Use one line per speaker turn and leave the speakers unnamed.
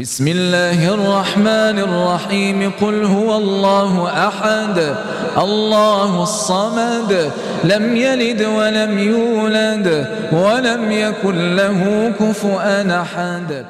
بسم الله الرحمن الرحيم. قل هو الله أحد الله الصمد لم يلد ولم يولد ولم يكن له كفؤا أحد.